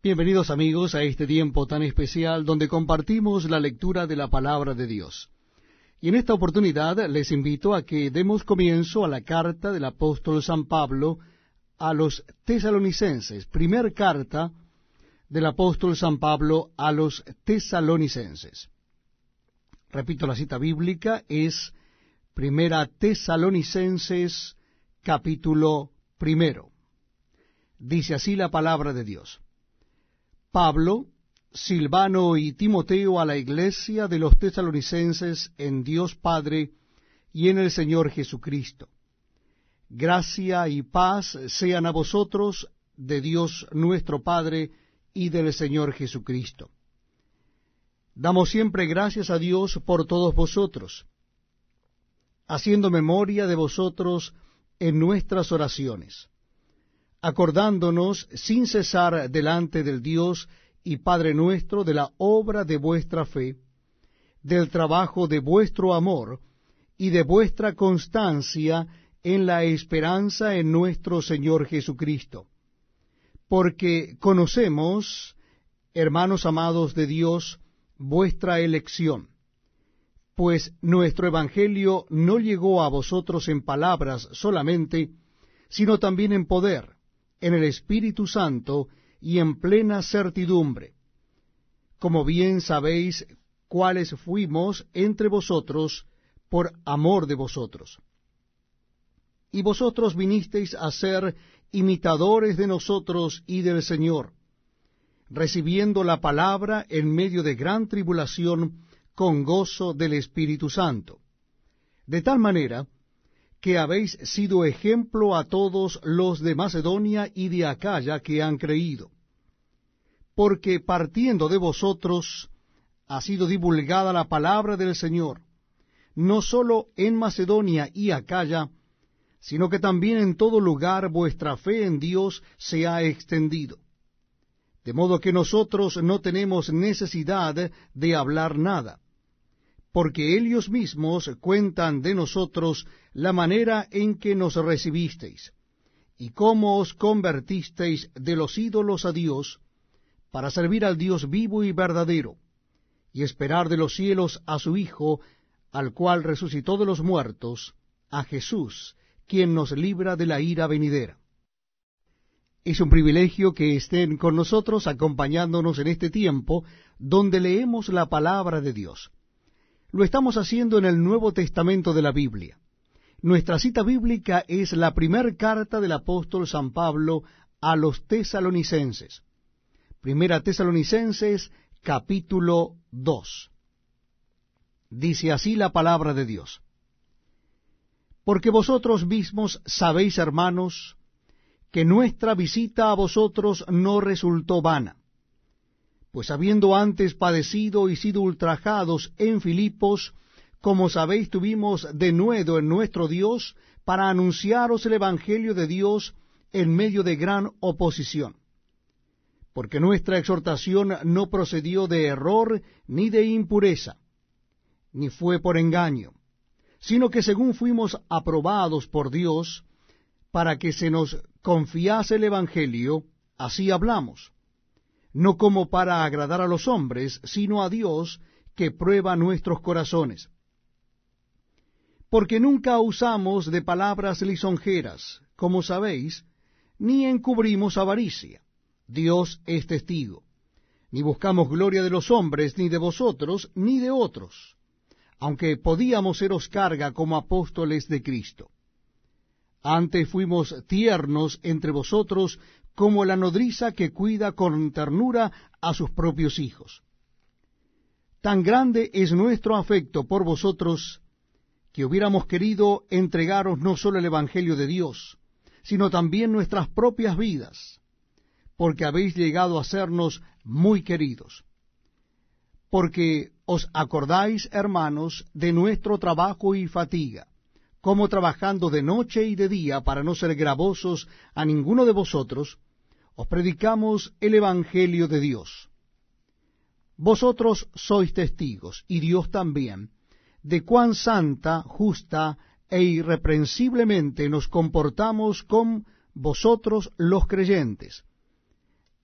Bienvenidos amigos a este tiempo tan especial donde compartimos la lectura de la palabra de Dios. Y en esta oportunidad les invito a que demos comienzo a la carta del apóstol San Pablo a los tesalonicenses, primer carta del apóstol San Pablo a los tesalonicenses. Repito la cita bíblica, es primera tesalonicenses capítulo primero. Dice así la palabra de Dios. Pablo, Silvano y Timoteo a la iglesia de los tesalonicenses en Dios Padre y en el Señor Jesucristo. Gracia y paz sean a vosotros de Dios nuestro Padre y del Señor Jesucristo. Damos siempre gracias a Dios por todos vosotros, haciendo memoria de vosotros en nuestras oraciones acordándonos sin cesar delante del Dios y Padre nuestro de la obra de vuestra fe, del trabajo de vuestro amor y de vuestra constancia en la esperanza en nuestro Señor Jesucristo. Porque conocemos, hermanos amados de Dios, vuestra elección, pues nuestro Evangelio no llegó a vosotros en palabras solamente, sino también en poder, en el Espíritu Santo y en plena certidumbre, como bien sabéis cuáles fuimos entre vosotros por amor de vosotros. Y vosotros vinisteis a ser imitadores de nosotros y del Señor, recibiendo la palabra en medio de gran tribulación con gozo del Espíritu Santo. De tal manera que habéis sido ejemplo a todos los de Macedonia y de Acaya que han creído. Porque partiendo de vosotros ha sido divulgada la palabra del Señor, no sólo en Macedonia y Acaya, sino que también en todo lugar vuestra fe en Dios se ha extendido. De modo que nosotros no tenemos necesidad de hablar nada porque ellos mismos cuentan de nosotros la manera en que nos recibisteis, y cómo os convertisteis de los ídolos a Dios, para servir al Dios vivo y verdadero, y esperar de los cielos a su Hijo, al cual resucitó de los muertos, a Jesús, quien nos libra de la ira venidera. Es un privilegio que estén con nosotros acompañándonos en este tiempo donde leemos la palabra de Dios. Lo estamos haciendo en el Nuevo Testamento de la Biblia. Nuestra cita bíblica es la primera carta del apóstol San Pablo a los tesalonicenses. Primera tesalonicenses capítulo 2. Dice así la palabra de Dios. Porque vosotros mismos sabéis, hermanos, que nuestra visita a vosotros no resultó vana pues habiendo antes padecido y sido ultrajados en Filipos, como sabéis tuvimos de nuevo en nuestro Dios para anunciaros el Evangelio de Dios en medio de gran oposición. Porque nuestra exhortación no procedió de error ni de impureza, ni fue por engaño, sino que según fuimos aprobados por Dios, para que se nos confiase el Evangelio, así hablamos no como para agradar a los hombres, sino a Dios que prueba nuestros corazones. Porque nunca usamos de palabras lisonjeras, como sabéis, ni encubrimos avaricia. Dios es testigo. Ni buscamos gloria de los hombres, ni de vosotros, ni de otros, aunque podíamos seros carga como apóstoles de Cristo. Antes fuimos tiernos entre vosotros como la nodriza que cuida con ternura a sus propios hijos. Tan grande es nuestro afecto por vosotros que hubiéramos querido entregaros no solo el Evangelio de Dios, sino también nuestras propias vidas, porque habéis llegado a sernos muy queridos. Porque os acordáis, hermanos, de nuestro trabajo y fatiga, como trabajando de noche y de día para no ser gravosos a ninguno de vosotros, os predicamos el Evangelio de Dios. Vosotros sois testigos, y Dios también, de cuán santa, justa e irreprensiblemente nos comportamos con vosotros los creyentes,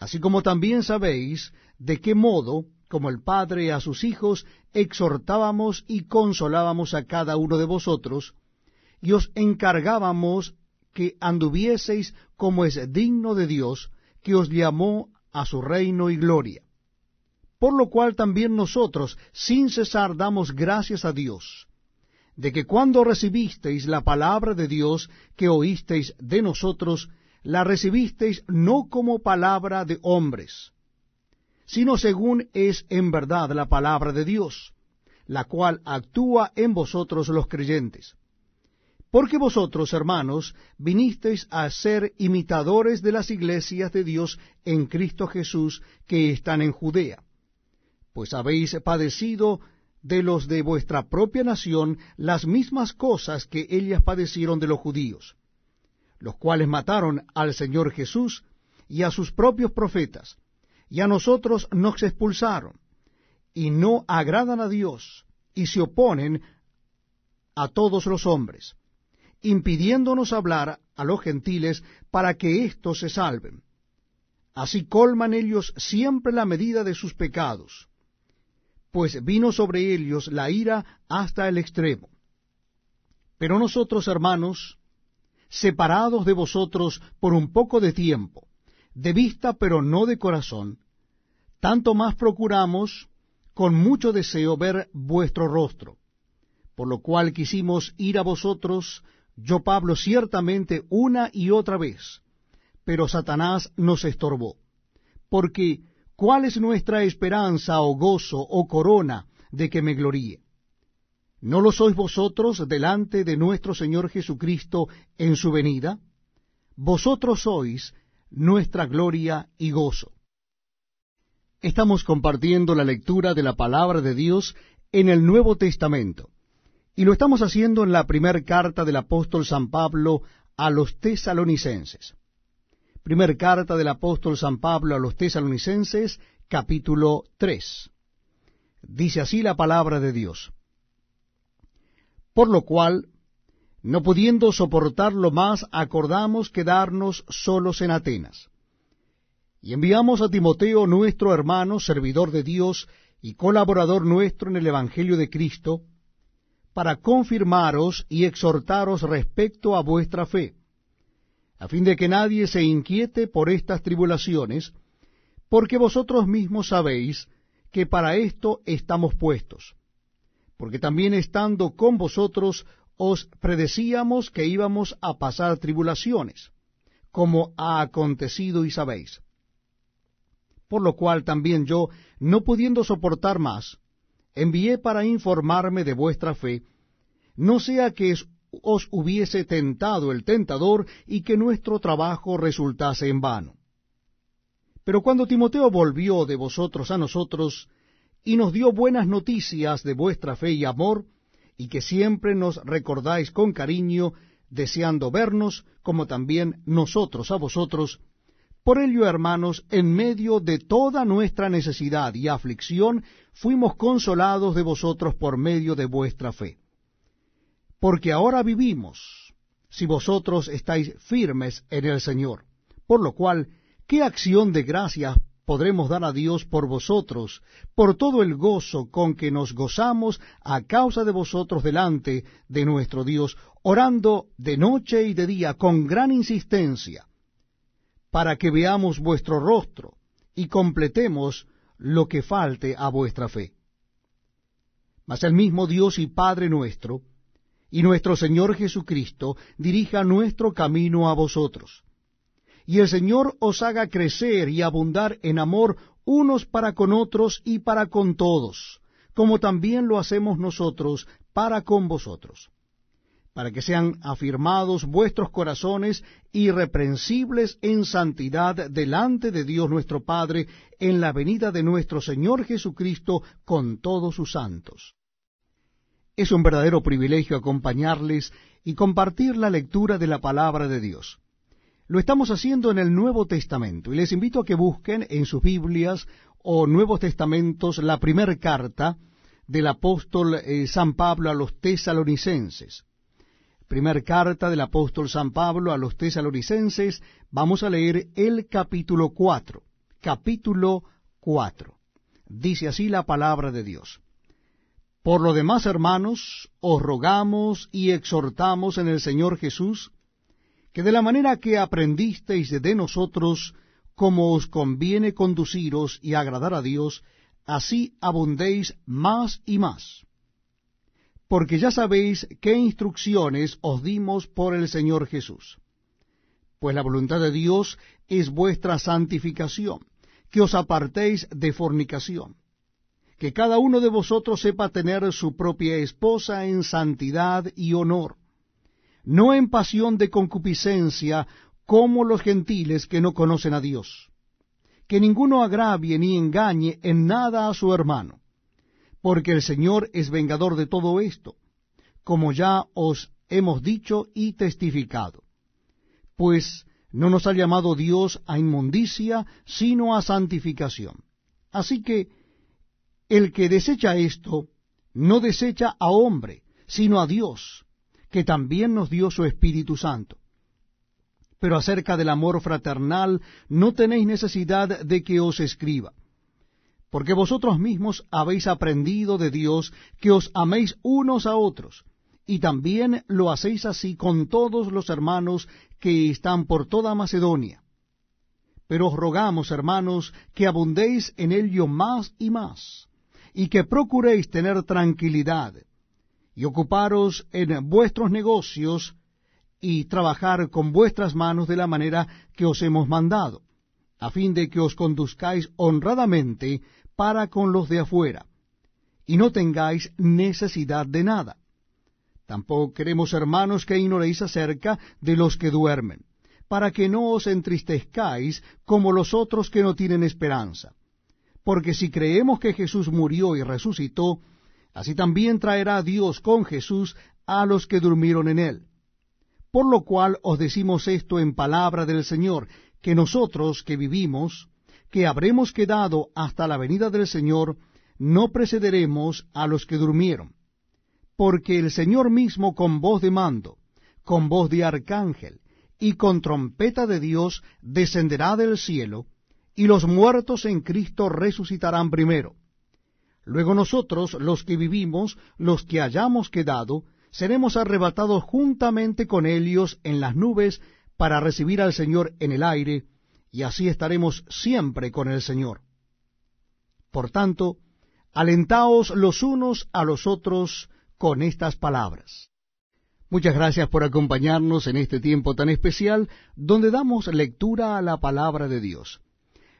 así como también sabéis de qué modo, como el Padre a sus hijos, exhortábamos y consolábamos a cada uno de vosotros, y os encargábamos que anduvieseis como es digno de Dios, que os llamó a su reino y gloria. Por lo cual también nosotros, sin cesar, damos gracias a Dios, de que cuando recibisteis la palabra de Dios que oísteis de nosotros, la recibisteis no como palabra de hombres, sino según es en verdad la palabra de Dios, la cual actúa en vosotros los creyentes. Porque vosotros, hermanos, vinisteis a ser imitadores de las iglesias de Dios en Cristo Jesús que están en Judea, pues habéis padecido de los de vuestra propia nación las mismas cosas que ellas padecieron de los judíos, los cuales mataron al Señor Jesús y a sus propios profetas, y a nosotros nos expulsaron, y no agradan a Dios, y se oponen a todos los hombres, impidiéndonos hablar a los gentiles para que éstos se salven. Así colman ellos siempre la medida de sus pecados pues vino sobre ellos la ira hasta el extremo. Pero nosotros, hermanos, separados de vosotros por un poco de tiempo, de vista pero no de corazón, tanto más procuramos con mucho deseo ver vuestro rostro, por lo cual quisimos ir a vosotros, yo Pablo ciertamente una y otra vez, pero Satanás nos estorbó, porque ¿Cuál es nuestra esperanza o gozo o corona de que me gloríe? ¿No lo sois vosotros delante de nuestro Señor Jesucristo en su venida? Vosotros sois nuestra gloria y gozo. Estamos compartiendo la lectura de la palabra de Dios en el Nuevo Testamento, y lo estamos haciendo en la primera carta del apóstol San Pablo a los tesalonicenses. Primer carta del apóstol San Pablo a los tesalonicenses, capítulo 3. Dice así la palabra de Dios. Por lo cual, no pudiendo soportarlo más, acordamos quedarnos solos en Atenas. Y enviamos a Timoteo, nuestro hermano, servidor de Dios y colaborador nuestro en el Evangelio de Cristo, para confirmaros y exhortaros respecto a vuestra fe a fin de que nadie se inquiete por estas tribulaciones, porque vosotros mismos sabéis que para esto estamos puestos. Porque también estando con vosotros os predecíamos que íbamos a pasar tribulaciones, como ha acontecido y sabéis. Por lo cual también yo, no pudiendo soportar más, envié para informarme de vuestra fe, no sea que os hubiese tentado el tentador y que nuestro trabajo resultase en vano. Pero cuando Timoteo volvió de vosotros a nosotros, y nos dio buenas noticias de vuestra fe y amor, y que siempre nos recordáis con cariño, deseando vernos, como también nosotros a vosotros, por ello, hermanos, en medio de toda nuestra necesidad y aflicción, fuimos consolados de vosotros por medio de vuestra fe porque ahora vivimos, si vosotros estáis firmes en el Señor. Por lo cual, ¿qué acción de gracias podremos dar a Dios por vosotros, por todo el gozo con que nos gozamos a causa de vosotros delante de nuestro Dios, orando de noche y de día con gran insistencia, para que veamos vuestro rostro y completemos lo que falte a vuestra fe? Mas el mismo Dios y Padre nuestro, y nuestro Señor Jesucristo dirija nuestro camino a vosotros. Y el Señor os haga crecer y abundar en amor unos para con otros y para con todos, como también lo hacemos nosotros para con vosotros, para que sean afirmados vuestros corazones irreprensibles en santidad delante de Dios nuestro Padre en la venida de nuestro Señor Jesucristo con todos sus santos. Es un verdadero privilegio acompañarles y compartir la lectura de la palabra de Dios. Lo estamos haciendo en el Nuevo Testamento y les invito a que busquen en sus Biblias o Nuevos Testamentos la primera carta del apóstol eh, San Pablo a los tesalonicenses. Primer carta del apóstol San Pablo a los tesalonicenses, vamos a leer el capítulo 4, capítulo 4. Dice así la palabra de Dios. Por lo demás, hermanos, os rogamos y exhortamos en el Señor Jesús, que de la manera que aprendisteis de nosotros, como os conviene conduciros y agradar a Dios, así abundéis más y más. Porque ya sabéis qué instrucciones os dimos por el Señor Jesús. Pues la voluntad de Dios es vuestra santificación, que os apartéis de fornicación que cada uno de vosotros sepa tener su propia esposa en santidad y honor, no en pasión de concupiscencia como los gentiles que no conocen a Dios. Que ninguno agravie ni engañe en nada a su hermano, porque el Señor es vengador de todo esto, como ya os hemos dicho y testificado. Pues no nos ha llamado Dios a inmundicia, sino a santificación. Así que, el que desecha esto, no desecha a hombre, sino a Dios, que también nos dio su Espíritu Santo. Pero acerca del amor fraternal no tenéis necesidad de que os escriba, porque vosotros mismos habéis aprendido de Dios que os améis unos a otros, y también lo hacéis así con todos los hermanos que están por toda Macedonia. Pero os rogamos, hermanos, que abundéis en ello más y más y que procuréis tener tranquilidad y ocuparos en vuestros negocios y trabajar con vuestras manos de la manera que os hemos mandado, a fin de que os conduzcáis honradamente para con los de afuera, y no tengáis necesidad de nada. Tampoco queremos, hermanos, que ignoréis acerca de los que duermen, para que no os entristezcáis como los otros que no tienen esperanza porque si creemos que Jesús murió y resucitó, así también traerá Dios con Jesús a los que durmieron en él. Por lo cual os decimos esto en palabra del Señor, que nosotros que vivimos, que habremos quedado hasta la venida del Señor, no precederemos a los que durmieron. Porque el Señor mismo con voz de mando, con voz de arcángel, y con trompeta de Dios descenderá del cielo, y los muertos en Cristo resucitarán primero. Luego nosotros, los que vivimos, los que hayamos quedado, seremos arrebatados juntamente con ellos en las nubes para recibir al Señor en el aire, y así estaremos siempre con el Señor. Por tanto, alentaos los unos a los otros con estas palabras. Muchas gracias por acompañarnos en este tiempo tan especial donde damos lectura a la palabra de Dios.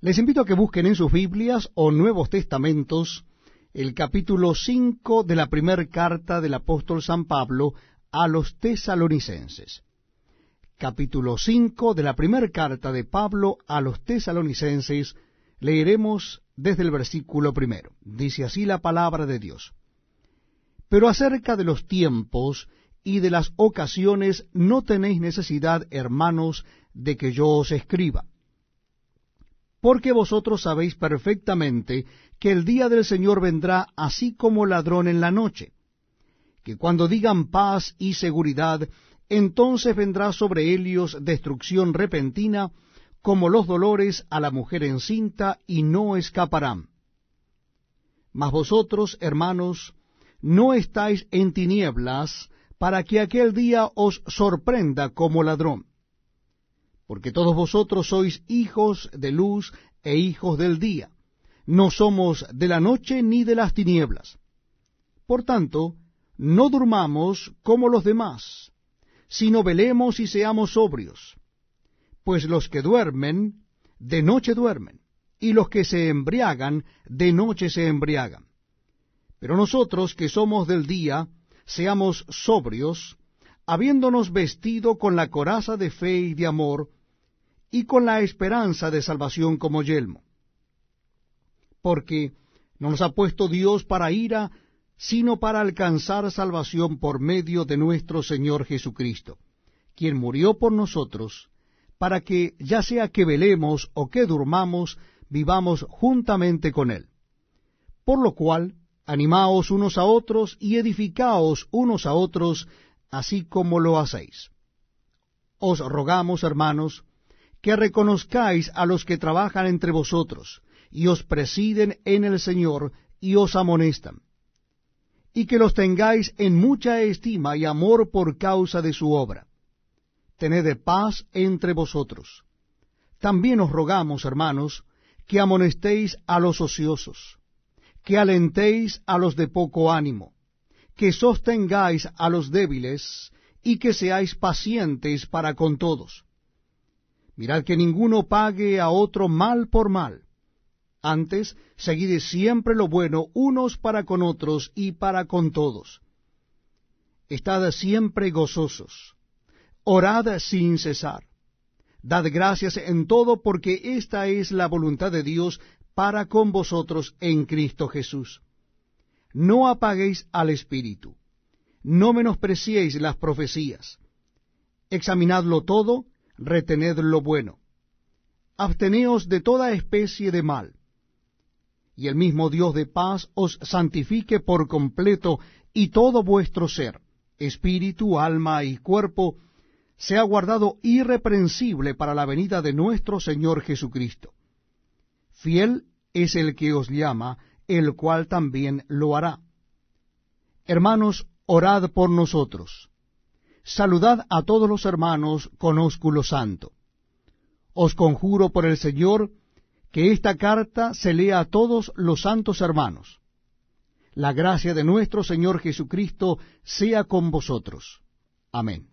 Les invito a que busquen en sus Biblias o Nuevos Testamentos el capítulo 5 de la primera carta del apóstol San Pablo a los tesalonicenses. Capítulo 5 de la primera carta de Pablo a los tesalonicenses, leeremos desde el versículo primero. Dice así la palabra de Dios. Pero acerca de los tiempos y de las ocasiones no tenéis necesidad, hermanos, de que yo os escriba porque vosotros sabéis perfectamente que el día del Señor vendrá así como ladrón en la noche, que cuando digan paz y seguridad, entonces vendrá sobre ellos destrucción repentina, como los dolores a la mujer encinta, y no escaparán. Mas vosotros, hermanos, no estáis en tinieblas, para que aquel día os sorprenda como ladrón porque todos vosotros sois hijos de luz e hijos del día. No somos de la noche ni de las tinieblas. Por tanto, no durmamos como los demás, sino velemos y seamos sobrios. Pues los que duermen, de noche duermen, y los que se embriagan, de noche se embriagan. Pero nosotros que somos del día, seamos sobrios, habiéndonos vestido con la coraza de fe y de amor, y con la esperanza de salvación como yelmo. Porque no nos ha puesto Dios para ira, sino para alcanzar salvación por medio de nuestro Señor Jesucristo, quien murió por nosotros, para que, ya sea que velemos o que durmamos, vivamos juntamente con Él. Por lo cual, animaos unos a otros y edificaos unos a otros, así como lo hacéis. Os rogamos, hermanos, que reconozcáis a los que trabajan entre vosotros, y os presiden en el Señor, y os amonestan, y que los tengáis en mucha estima y amor por causa de su obra. Tened paz entre vosotros. También os rogamos, hermanos, que amonestéis a los ociosos, que alentéis a los de poco ánimo, que sostengáis a los débiles, y que seáis pacientes para con todos. Mirad que ninguno pague a otro mal por mal. Antes, seguid siempre lo bueno unos para con otros y para con todos. Estad siempre gozosos. Orad sin cesar. Dad gracias en todo porque esta es la voluntad de Dios para con vosotros en Cristo Jesús. No apaguéis al Espíritu. No menospreciéis las profecías. Examinadlo todo, retened lo bueno. Absteneos de toda especie de mal. Y el mismo Dios de paz os santifique por completo y todo vuestro ser, espíritu, alma y cuerpo, sea guardado irreprensible para la venida de nuestro Señor Jesucristo. Fiel es el que os llama, el cual también lo hará. Hermanos, orad por nosotros Saludad a todos los hermanos con ósculo santo. Os conjuro por el Señor que esta carta se lea a todos los santos hermanos. La gracia de nuestro Señor Jesucristo sea con vosotros. Amén.